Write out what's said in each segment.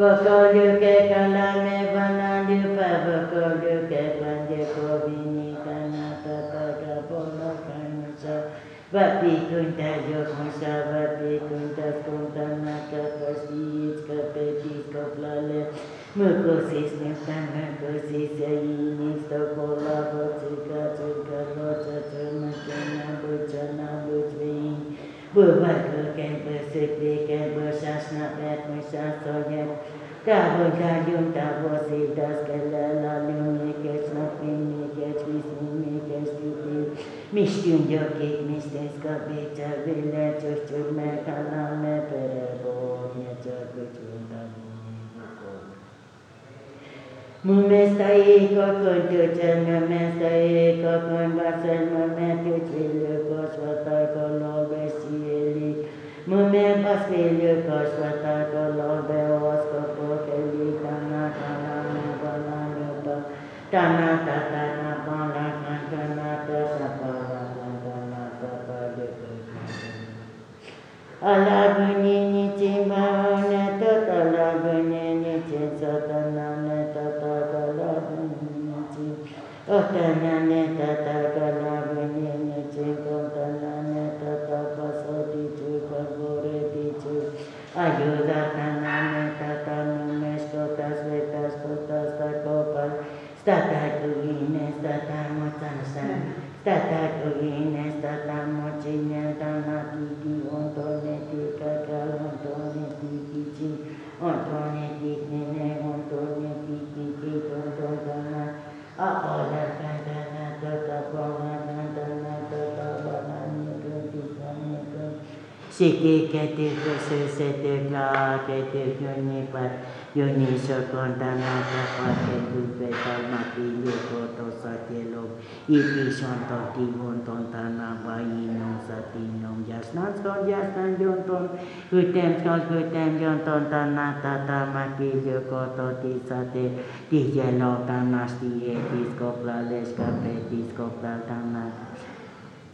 Vokolio ke kalame vanandu pa vokolio ke pande kovini kanata taka polo kanusa Vapi kunta yo kunsa vapi kunta kunta naka pasis kapetis koplale Mukosis nitanga kosis ayinis tokola votika tuka locha tumakena lelkekből, szép lékekből, sásnál vert, most sátszal nyert. Távol gágyom, távol szép, de azt kell ellálljon, nékes nap, én nékes víz, nékes gyűjtés. Mistünk gyakik, misztészka, bécsel, véle, csöcsög, mert állám, ne perebónya, csak ücsöntanul. Mumesztaékakon tőcsenga, mesztaékakon, vassenga, mert ücsvillő, kosvatakon, lóbe, pasvilu kosvata kolo veos kopo keli tana tana nabala nupa Tana tana pala kantana tasapala kantana tapale Ala bunyi cimba ne totala bunyi cinsatana ne tatakala bunyi cim Otana ne tatakala bunyi motansan Stata kugine stata mochinya tana ontone tika kal ontone tiki chi Ontone tiki ne ontone tiki ki ontona Apola kantana tota pola kantana tota balani kutika nika Siki keti kusu sete ka keti kyuni pat Yuni sokontana kapa ketu peta mati yukoto satielo Ipi sonto tiwonton tana bayi non sati non jasnan skon jasnan yonton Kutem skon kutem yonton tana tata mati yukoto ti sate Ti jelo tanas ti etis kopla leska petis kopla tanas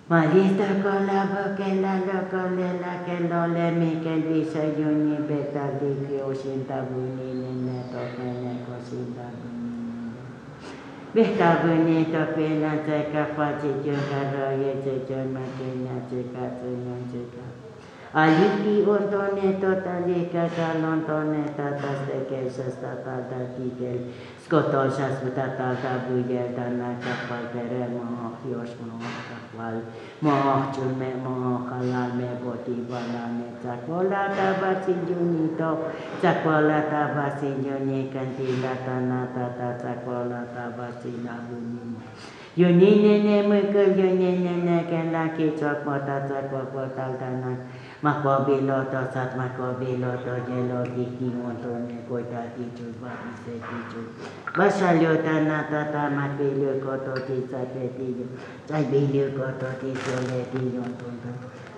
Malista kola bokela lokole la kelo le mikel visa yuni beta diki osinta buni nene tokene kosinta buni Beta buni topena teka pati juga roye teka makenya teka tunyon teka Aliki ontone totalika kalontone tatas teke sastata tikel Skoto sasvutata tabuye dana kapal tere moh yos moh kapal Moh chume moh kalal me boti bala me Cakola tabasin junito Cakola tabasin juni kantila tana tata Cakola tabasin abuni Yuni nene mukul yuni nene kenaki cokmota cokmota tanak Mako biloto sat mako biloto jelo diki montone kota ticu babi se ticu Basalyo tana tata makilyo koto tisa petiyo Cai bilyo koto tiso le tiyo tonto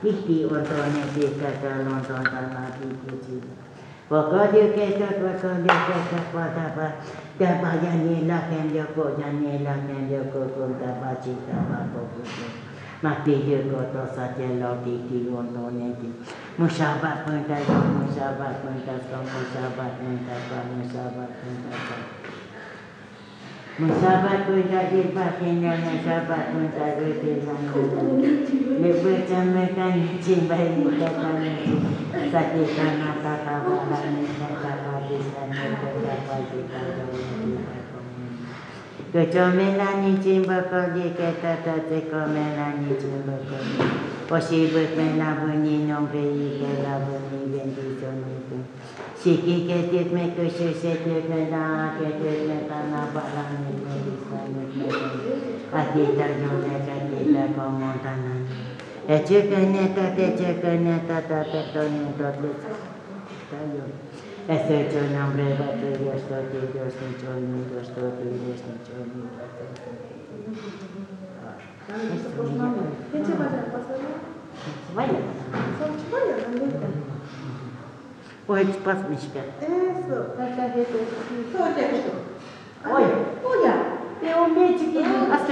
Tiki ontone tika kalonton tana tiki tiyo Gaba yanye la kem yoko yanye la kem yoko kunda bachi kaba koko Ma pi yoko to satya lo ti ti wono neti Mushaba kunda yo mushaba kunda so mushaba kunda ba mushaba kunda ba Mushaba kunda di ba kenya mushaba kunda yo di zanga Me vuelta me kanyi chimba yi kata neti Satya kana kata wala neti kata Que tome la ni chimbo kodi que tata te come la ni chimbo kodi. Posible que la boni nombre y que la boni bendición de Si que que te me que se se te me da que te me da na para mi bendición. Aquí está yo me que te la como tana. E che que neta te che que neta tata te to ni to te. Está yo. Este hecho en nombre de Dios, de Dios, de Dios, de Dios, de Dios, de Dios, de Dios, Ojciec pasmiczka. Eso, taka jest. Oj, oja. Te umiecie kiedy, a z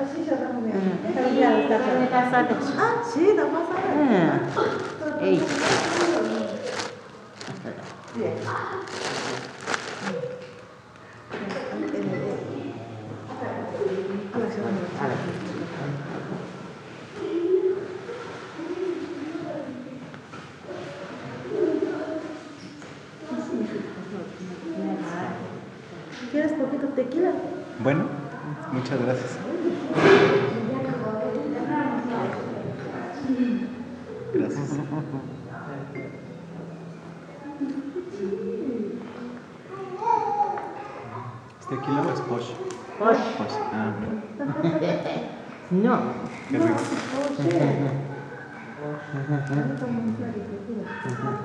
Así ya estamos bien. Hmm. Está bien, está Ini bien. rasa dah. Ah, sí, está pasando. Hmm. Eh. Bien. ¿Quieres poquito tequila? Bueno, muchas gracias. Gracias. ¿Es tequila o es posh? Posh. Posh. Ah, No. qué rico. Ahorita